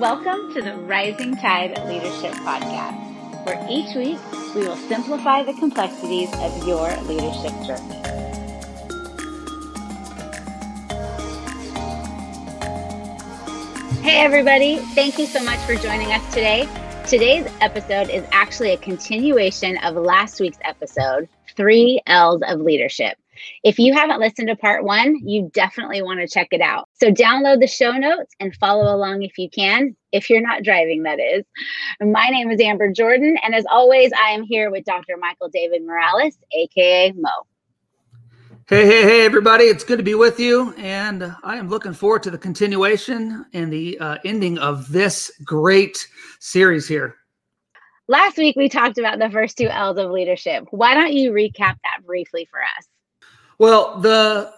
Welcome to the Rising Tide Leadership Podcast, where each week we will simplify the complexities of your leadership journey. Hey, everybody. Thank you so much for joining us today. Today's episode is actually a continuation of last week's episode, Three L's of Leadership. If you haven't listened to part one, you definitely want to check it out. So download the show notes and follow along if you can, if you're not driving, that is. My name is Amber Jordan, and as always, I am here with Dr. Michael David Morales, aka Mo. Hey, hey, hey, everybody. It's good to be with you. And I am looking forward to the continuation and the uh, ending of this great series here. Last week, we talked about the first two L's of leadership. Why don't you recap that briefly for us? Well, the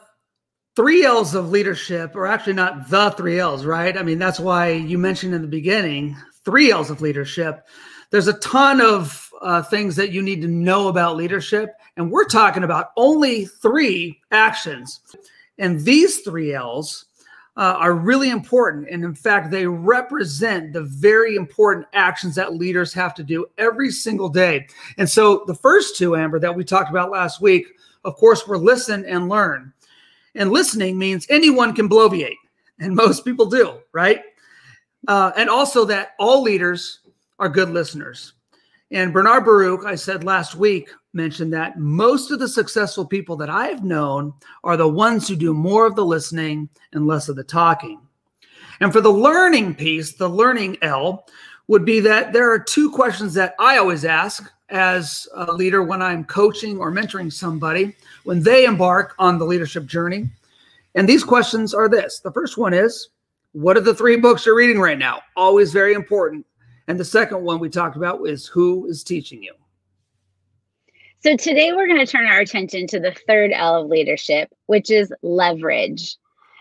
three L's of leadership are actually not the three L's, right? I mean, that's why you mentioned in the beginning three L's of leadership. There's a ton of uh, things that you need to know about leadership, and we're talking about only three actions. And these three L's uh, are really important. And in fact, they represent the very important actions that leaders have to do every single day. And so the first two, Amber, that we talked about last week of course, we're listen and learn. And listening means anyone can bloviate, and most people do, right? Uh, and also that all leaders are good listeners. And Bernard Baruch, I said last week, mentioned that most of the successful people that I've known are the ones who do more of the listening and less of the talking. And for the learning piece, the learning L would be that there are two questions that I always ask as a leader when I'm coaching or mentoring somebody when they embark on the leadership journey. And these questions are this the first one is, what are the three books you're reading right now? Always very important. And the second one we talked about is who is teaching you? So today we're going to turn our attention to the third L of leadership, which is leverage.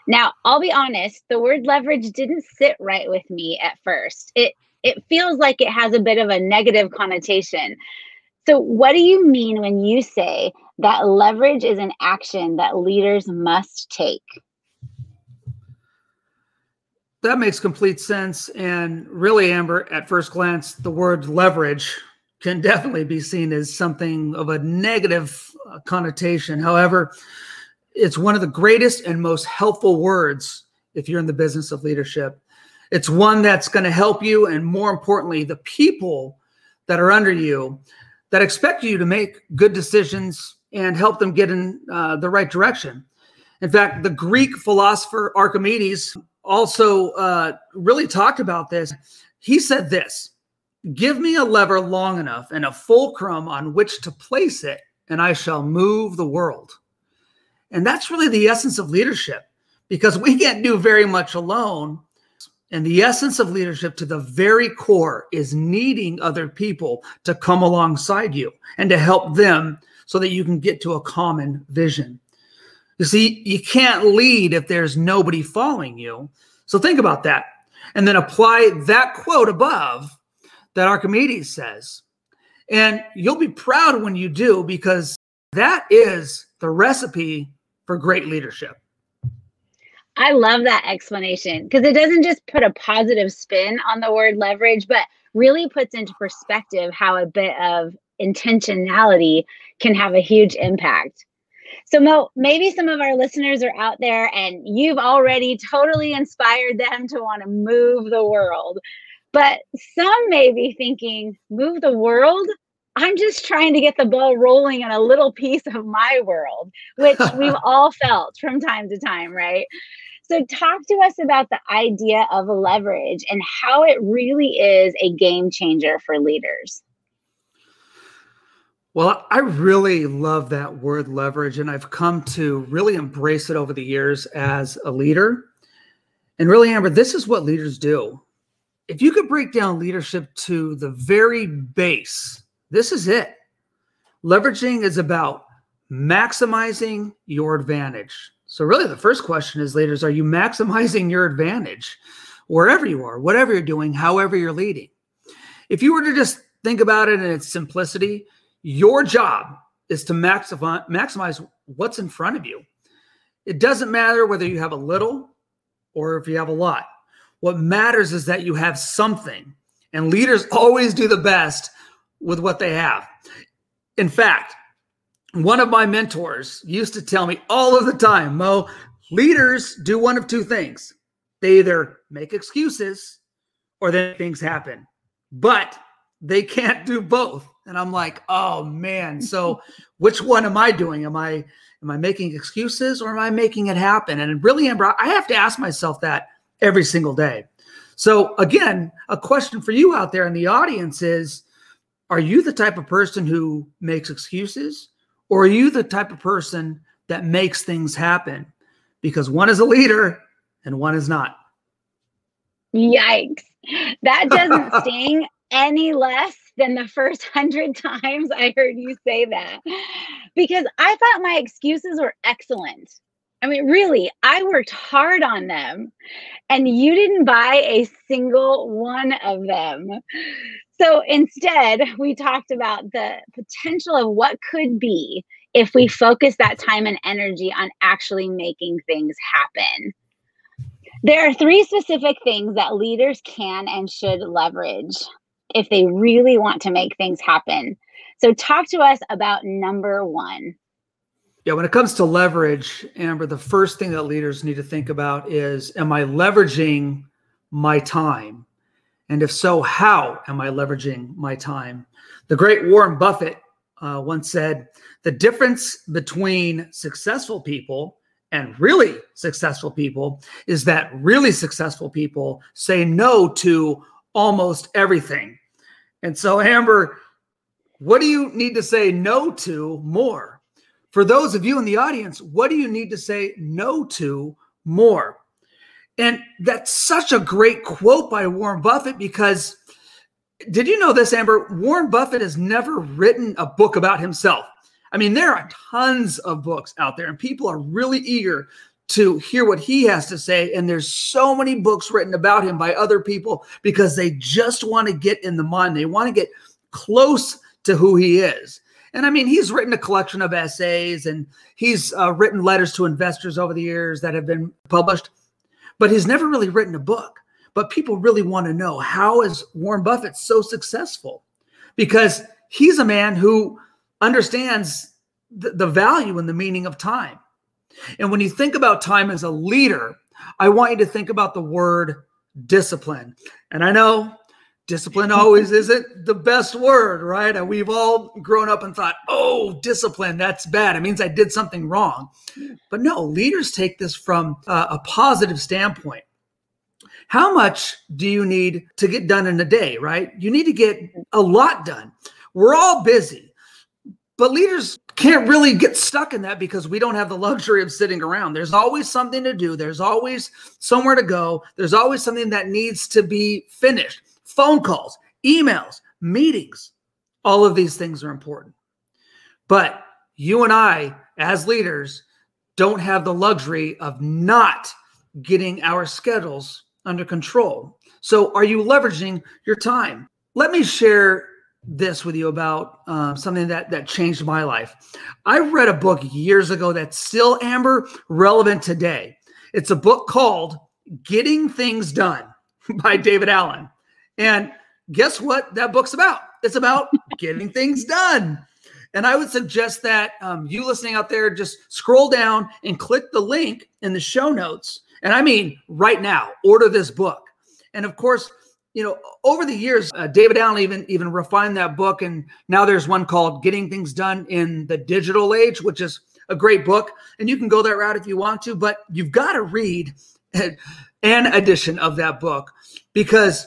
Now, I'll be honest, the word leverage didn't sit right with me at first. It it feels like it has a bit of a negative connotation. So, what do you mean when you say that leverage is an action that leaders must take? That makes complete sense. And really, Amber, at first glance, the word leverage can definitely be seen as something of a negative uh, connotation. However, it's one of the greatest and most helpful words if you're in the business of leadership. It's one that's going to help you, and more importantly, the people that are under you that expect you to make good decisions and help them get in uh, the right direction. In fact, the Greek philosopher Archimedes also uh, really talked about this. He said this Give me a lever long enough and a fulcrum on which to place it, and I shall move the world. And that's really the essence of leadership because we can't do very much alone. And the essence of leadership to the very core is needing other people to come alongside you and to help them so that you can get to a common vision. You see, you can't lead if there's nobody following you. So think about that. And then apply that quote above that Archimedes says. And you'll be proud when you do because that is the recipe for great leadership. I love that explanation because it doesn't just put a positive spin on the word leverage, but really puts into perspective how a bit of intentionality can have a huge impact. So, Mo, maybe some of our listeners are out there and you've already totally inspired them to want to move the world. But some may be thinking, move the world? I'm just trying to get the ball rolling in a little piece of my world, which we've all felt from time to time, right? So, talk to us about the idea of leverage and how it really is a game changer for leaders. Well, I really love that word leverage, and I've come to really embrace it over the years as a leader. And really, Amber, this is what leaders do. If you could break down leadership to the very base, this is it. Leveraging is about maximizing your advantage. So, really, the first question is leaders, are you maximizing your advantage wherever you are, whatever you're doing, however you're leading? If you were to just think about it in its simplicity, your job is to maximize, maximize what's in front of you. It doesn't matter whether you have a little or if you have a lot. What matters is that you have something. And leaders always do the best with what they have. In fact, one of my mentors used to tell me all of the time, Mo, leaders do one of two things. They either make excuses or then things happen, but they can't do both. And I'm like, oh man. So which one am I doing? Am I am I making excuses or am I making it happen? And really, Amber, I have to ask myself that every single day. So again, a question for you out there in the audience is are you the type of person who makes excuses or are you the type of person that makes things happen? Because one is a leader and one is not. Yikes. That doesn't sting any less than the first hundred times I heard you say that. Because I thought my excuses were excellent. I mean, really, I worked hard on them and you didn't buy a single one of them. So instead, we talked about the potential of what could be if we focus that time and energy on actually making things happen. There are three specific things that leaders can and should leverage if they really want to make things happen. So, talk to us about number one. Yeah, when it comes to leverage, Amber, the first thing that leaders need to think about is Am I leveraging my time? And if so, how am I leveraging my time? The great Warren Buffett uh, once said the difference between successful people and really successful people is that really successful people say no to almost everything. And so, Amber, what do you need to say no to more? For those of you in the audience, what do you need to say no to more? And that's such a great quote by Warren Buffett because did you know this, Amber? Warren Buffett has never written a book about himself. I mean, there are tons of books out there, and people are really eager to hear what he has to say. And there's so many books written about him by other people because they just want to get in the mind. They want to get close to who he is. And I mean, he's written a collection of essays and he's uh, written letters to investors over the years that have been published, but he's never really written a book. But people really want to know how is Warren Buffett so successful? Because he's a man who understands the, the value and the meaning of time. And when you think about time as a leader, I want you to think about the word discipline. And I know discipline always isn't the best word, right? And we've all grown up and thought, oh, discipline, that's bad. It means I did something wrong. But no, leaders take this from a, a positive standpoint. How much do you need to get done in a day, right? You need to get a lot done. We're all busy. But leaders can't really get stuck in that because we don't have the luxury of sitting around. There's always something to do, there's always somewhere to go, there's always something that needs to be finished. Phone calls, emails, meetings, all of these things are important. But you and I, as leaders, don't have the luxury of not getting our schedules under control. So, are you leveraging your time? Let me share this with you about uh, something that that changed my life. I read a book years ago that's still Amber relevant today. It's a book called Getting Things Done by David Allen. And guess what that book's about? It's about getting things done. And I would suggest that um, you listening out there just scroll down and click the link in the show notes. And I mean, right now, order this book. And of course, you know, over the years, uh, David Allen even even refined that book, and now there's one called "Getting Things Done in the Digital Age," which is a great book, and you can go that route if you want to. But you've got to read an edition of that book because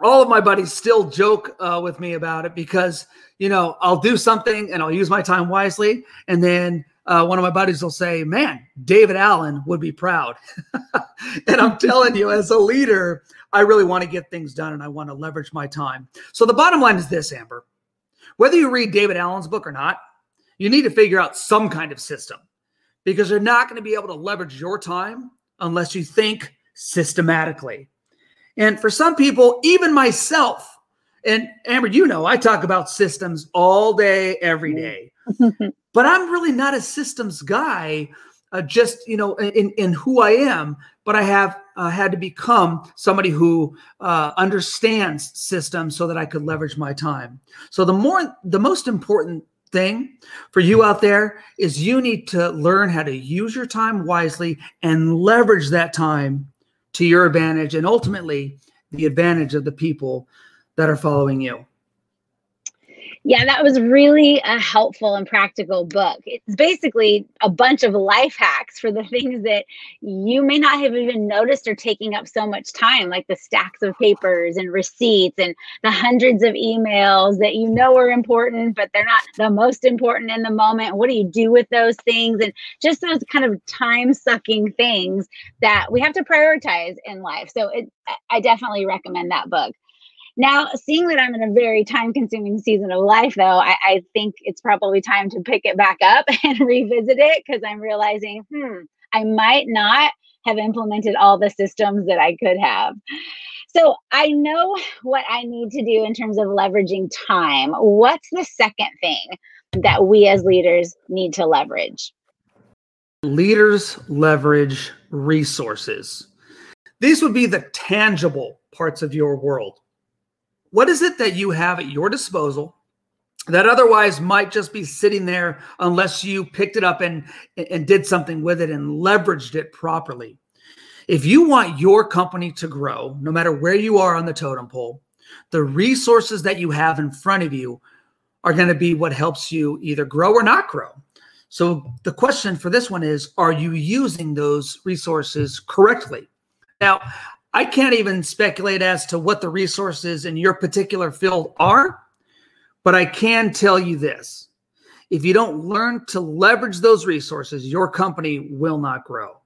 all of my buddies still joke uh, with me about it because you know I'll do something and I'll use my time wisely, and then uh, one of my buddies will say, "Man, David Allen would be proud." and I'm telling you, as a leader, I really want to get things done and I want to leverage my time. So the bottom line is this, Amber. Whether you read David Allen's book or not, you need to figure out some kind of system because you're not going to be able to leverage your time unless you think systematically. And for some people, even myself, and Amber, you know, I talk about systems all day, every day. but I'm really not a systems guy uh, just you know in in who I am, but I have uh, had to become somebody who uh, understands systems so that I could leverage my time. So the more the most important thing for you out there is you need to learn how to use your time wisely and leverage that time to your advantage and ultimately the advantage of the people that are following you. Yeah, that was really a helpful and practical book. It's basically a bunch of life hacks for the things that you may not have even noticed are taking up so much time, like the stacks of papers and receipts and the hundreds of emails that you know are important, but they're not the most important in the moment. What do you do with those things? And just those kind of time sucking things that we have to prioritize in life. So it, I definitely recommend that book. Now, seeing that I'm in a very time consuming season of life, though, I, I, think it's probably time to pick it back up and revisit it because I'm realizing, hmm, I might not have implemented all the systems that I could have. So I know what I need to do in terms of leveraging time. What's the second thing that we as leaders need to leverage? Leaders leverage resources. These would be the tangible parts of your world what is it that you have at your disposal that otherwise might just be sitting there unless you picked it up and and did something with it and leveraged it properly? If you want your company to grow no matter where you are on the totem pole the resources that you have in front of you are going to be what helps you either grow or not grow. So the question for this one is are you using those resources correctly? Now I can't even speculate as to what the resources in your particular field are, but I can tell you this. If you don't learn to leverage those resources, your company will not grow.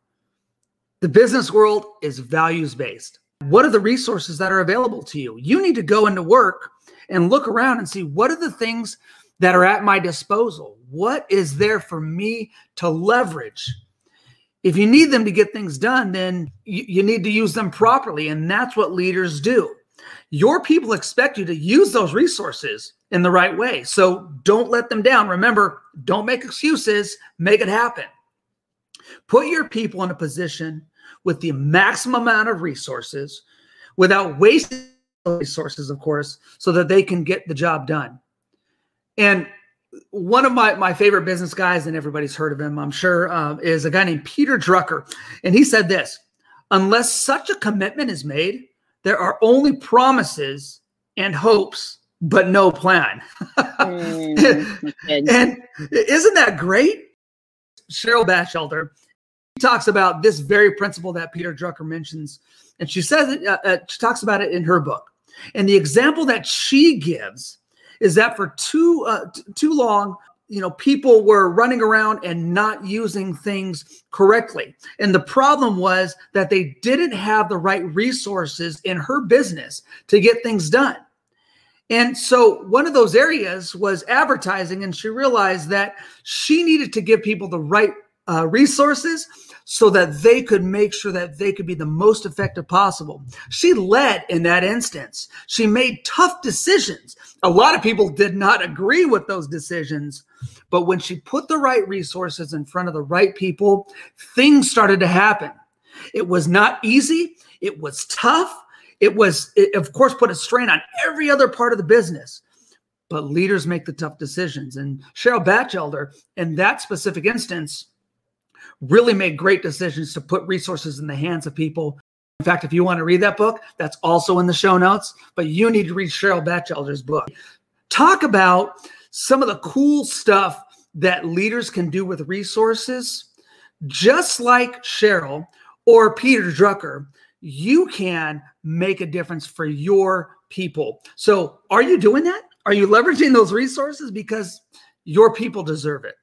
The business world is values based. What are the resources that are available to you? You need to go into work and look around and see what are the things that are at my disposal? What is there for me to leverage? If you need them to get things done, then you, you, need to use them properly. And that's what leaders do. Your people expect you to use those resources in the right way. So don't let them down. Remember, don't make excuses, make it happen. Put your people in a position with the maximum amount of resources without wasting resources, of course, so that they can get the job done. And one of my, my favorite business guys, and everybody's heard of him, I'm sure, uh, is a guy named Peter Drucker. And he said this unless such a commitment is made, there are only promises and hopes, but no plan. mm, and isn't that great? Cheryl Bachelder talks about this very principle that Peter Drucker mentions. And she says it, uh, uh, she talks about it in her book. And the example that she gives is that for too uh, too long you know people were running around and not using things correctly. And the problem was that they didn't have the right resources in her business to get things done. And so one of those areas was advertising and she realized that she needed to give people the right uh, resources so that they could make sure that they could be the most effective possible. She led in that instance. She made tough decisions. A lot of people did not agree with those decisions, but when she put the right resources in front of the right people, things started to happen. It was not easy, it was tough. It was, it of course, put a strain on every other part of the business but leaders make the tough decisions. And Cheryl Bachelder, in that specific instance, really made great decisions to put resources in the hands of people. In fact, if you want to read that book, that's also in the show notes, but you need to read Cheryl Bachelder's book. Talk about some of the cool stuff that leaders can do with resources. Just like Cheryl or Peter Drucker, you can make a difference for your people. So, are you doing that? Are you leveraging those resources because your people deserve it?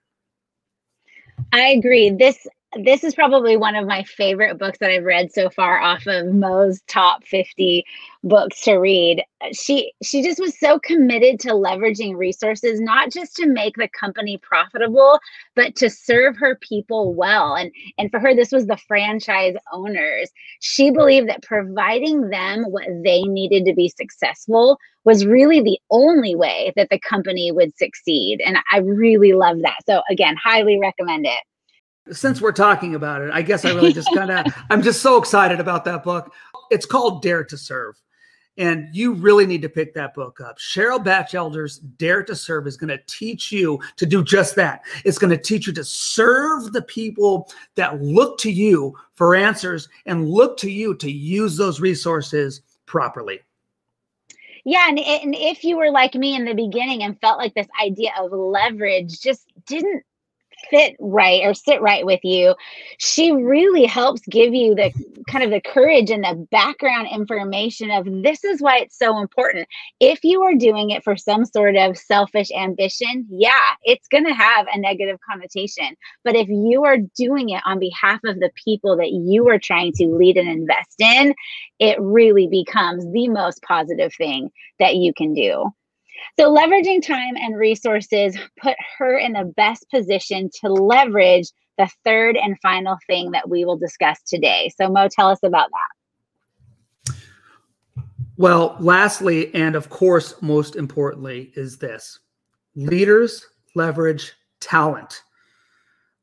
I agree. This this is probably one of my favorite books that I've read so far off of Mo's top 50 books to read. She she just was so committed to leveraging resources not just to make the company profitable, but to serve her people well. And and for her this was the franchise owners. She believed that providing them what they needed to be successful was really the only way that the company would succeed. And I really love that. So again, highly recommend it. Since we're talking about it, I guess I really just kind of, I'm just so excited about that book. It's called Dare to Serve. And you really need to pick that book up. Cheryl Bachelder's Dare to Serve is going to teach you to do just that. It's going to teach you to serve the people that look to you for answers and look to you to use those resources properly. Yeah, and, and if you were like me in the beginning and felt like this idea of leverage just didn't fit right or sit right with you she really helps give you the kind of the courage and the background information of this is why it's so important. If you are doing it for some sort of selfish ambition yeah it's going to have a negative connotation. But if you are doing it on behalf of the people that you are trying to lead and invest in it really becomes the most positive thing that you can do so, leveraging time and resources put her in the best position to leverage the third and final thing that we will discuss today. So, Mo, tell us about that. Well, lastly, and of course, most importantly, is this leaders leverage talent.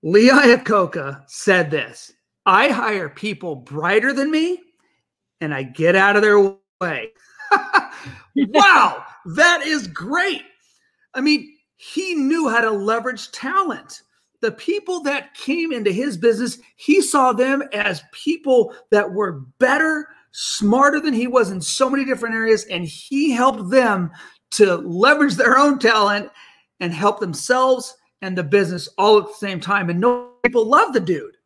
Lee Iacocca said this I hire people brighter than me and I get out of their way. wow. That is great. I mean, he knew how to leverage talent. The people that came into his business, he saw them as people that were better, smarter than he was in so many different areas, and he helped them to leverage their own talent and help themselves and the business all at the same time. And no people love the dude.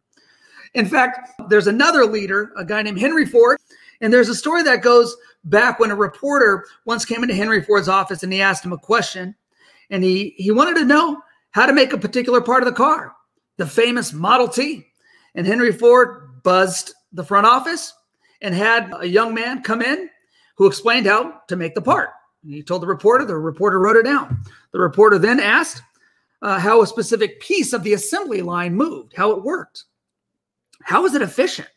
In fact, there's another leader, a guy named Henry Ford, and there's a story that goes back when a reporter once came into Henry Ford's office and he asked him a question. And he, he wanted to know how to make a particular part of the car, the famous Model T. And Henry Ford buzzed the front office and had a young man come in who explained how to make the part. And he told the reporter, the reporter wrote it down. The reporter then asked uh, how a specific piece of the assembly line moved, how it worked. How was it efficient?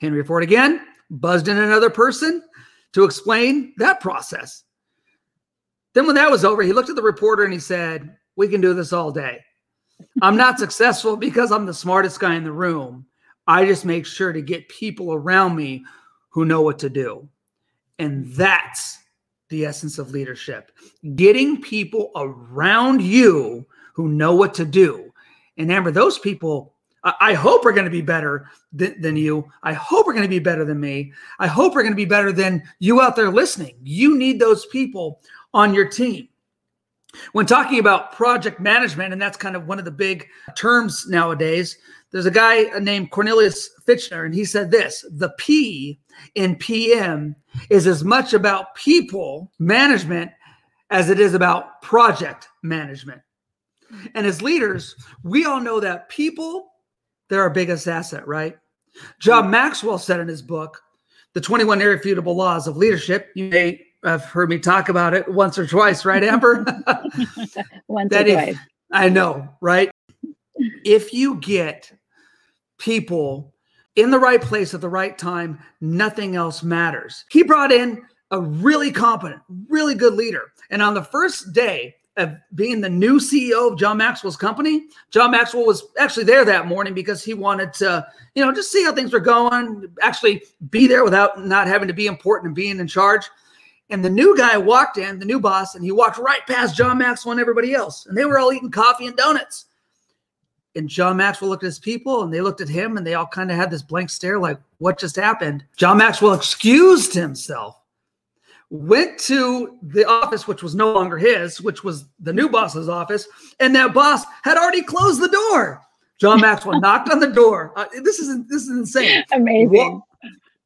Henry Ford again buzzed in another person to explain that process. Then, when that was over, he looked at the reporter and he said, We can do this all day. I'm not successful because I'm the smartest guy in the room. I just make sure to get people around me who know what to do. And that's the essence of leadership getting people around you who know what to do. And Amber, those people I hope we're going to be better th- than you. I hope we're going to be better than me. I hope we're going to be better than you out there listening. You need those people on your team. When talking about project management, and that's kind of one of the big terms nowadays, there's a guy named Cornelius Fichtner, and he said this the P in PM is as much about people management as it is about project management. And as leaders, we all know that people they're our biggest asset, right? John Maxwell said in his book, The 21 Irrefutable Laws of Leadership, you may have heard me talk about it once or twice, right, Amber? once that or if, twice. I know, right? if you get people in the right place at the right time, nothing else matters. He brought in a really competent, really good leader. And on the first day, of being the new CEO of John Maxwell's company. John Maxwell was actually there that morning because he wanted to, you know, just see how things were going, actually be there without not having to be important and being in charge. And the new guy walked in, the new boss, and he walked right past John Maxwell and everybody else. And they were all eating coffee and donuts. And John Maxwell looked at his people and they looked at him and they all kind of had this blank stare like, what just happened? John Maxwell excused himself went to the office, which was no longer his, which was the new boss's office, and that boss had already closed the door. John Maxwell knocked on the door. Uh, this is this is insane. Amazing. He walked,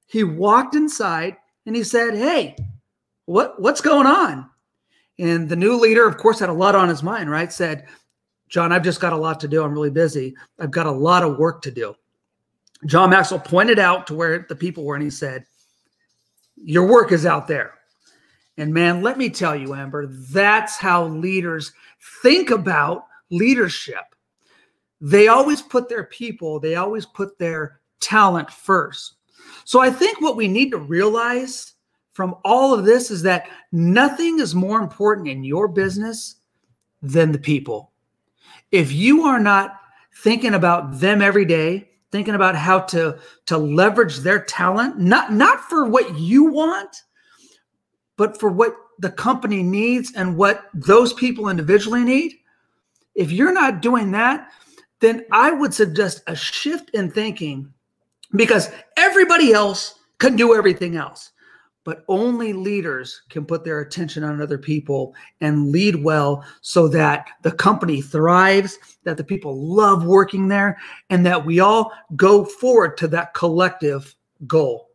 he walked inside and he said, "Hey, what what's going on?" And the new leader, of course, had a lot on his mind. Right? Said, "John, I've just got a lot to do. I'm really busy. I've got a lot of work to do." John Maxwell pointed out to where the people were, and he said, "Your work is out there." And man, let me tell you, Amber, that's how leaders think about leadership. They always put their people, they always put their talent first. So I think what we need to realize from all of this is that nothing is more important in your business than the people. If you are not thinking about them every day, thinking about how to to leverage their talent, not not for what you want, but for what the company needs and what those people individually need. If you're not doing that, then I would suggest a shift in thinking because everybody else can do everything else but only leaders can put their attention on other people and lead well so that the company thrives, that the people love working there, and that we all go forward to that collective goal.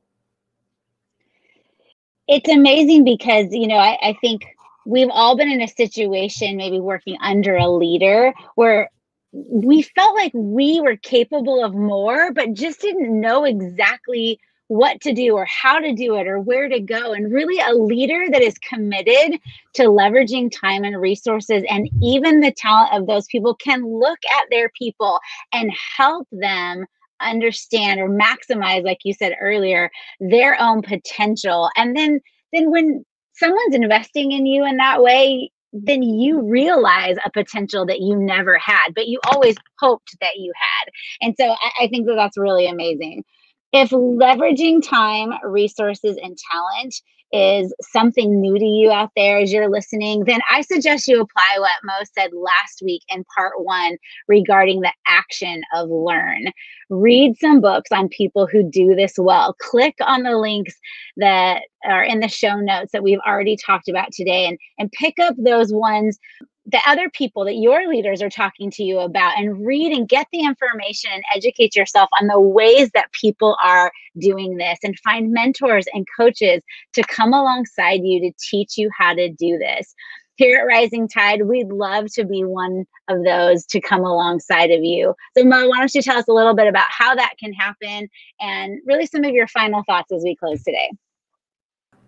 It's amazing because, you know, I, I think we've all been in a situation, maybe working under a leader, where we felt like we were capable of more, but just didn't know exactly what to do or how to do it or where to go. And really, a leader that is committed to leveraging time and resources and even the talent of those people can look at their people and help them understand or maximize like you said earlier their own potential. And then then when someone's investing in you in that way then you realize a potential that you never had but you always hoped that you had. And so i, I think that that's really amazing. If leveraging time, resources, and talent is something new to you out there as you're listening, then I suggest you apply what Mo said last week in part one regarding the action of learn. Read some books on people who do this well. Click on the links that are in the show notes that we've already talked about today and, and pick up those ones the other people that your leaders are talking to you about and read and get the information and educate yourself on the ways that people are doing this and find mentors and coaches to come alongside you to teach you how to do this. Here at Rising Tide, we'd love to be one of those to come alongside of you. So, Mo, why don't you tell us a little bit about how that can happen and really some of your final thoughts as we close today?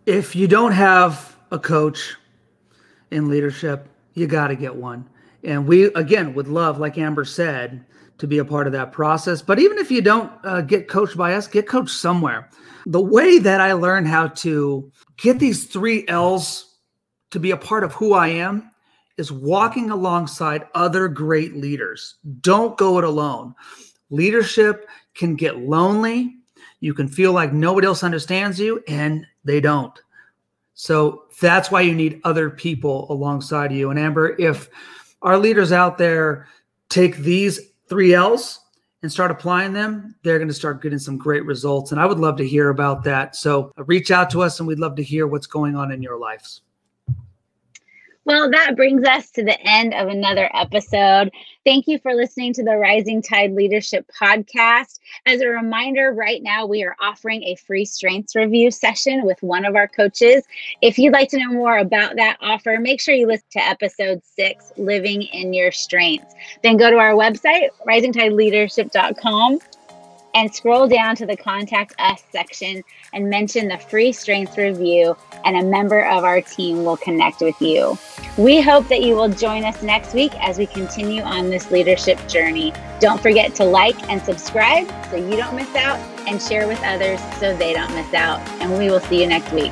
If you don't have a coach in leadership, you got to get one. And we, again, would love, like Amber said, to be a part of that process. But even if you don't uh, get coached by us, get coached somewhere. The way that I learned how to get these three L's to be a part of who I am is walking alongside other great leaders. Don't go it alone. Leadership can get lonely. You can feel like nobody else understands you, and they don't. So that's why you need other people alongside you. And Amber, if our leaders out there take these three L's and start applying them, they're going to start getting some great results. And I would love to hear about that. So reach out to us and we'd love to hear what's going on in your lives. Well, that brings us to the end of another episode. Thank you for listening to the Rising Tide Leadership Podcast. As a reminder, right now we are offering a free strengths review session with one of our coaches. If you'd like to know more about that offer, make sure you listen to episode six, Living in Your Strengths. Then go to our website, risingtideleadership.com and scroll down to the Contact Us section and mention the free strengths review, and a member of our team will connect with you. We hope that you will join us next week as we continue on this leadership journey. Don't forget to like and subscribe so you don't miss out, and share with others so they don't miss out. And we will see you next week.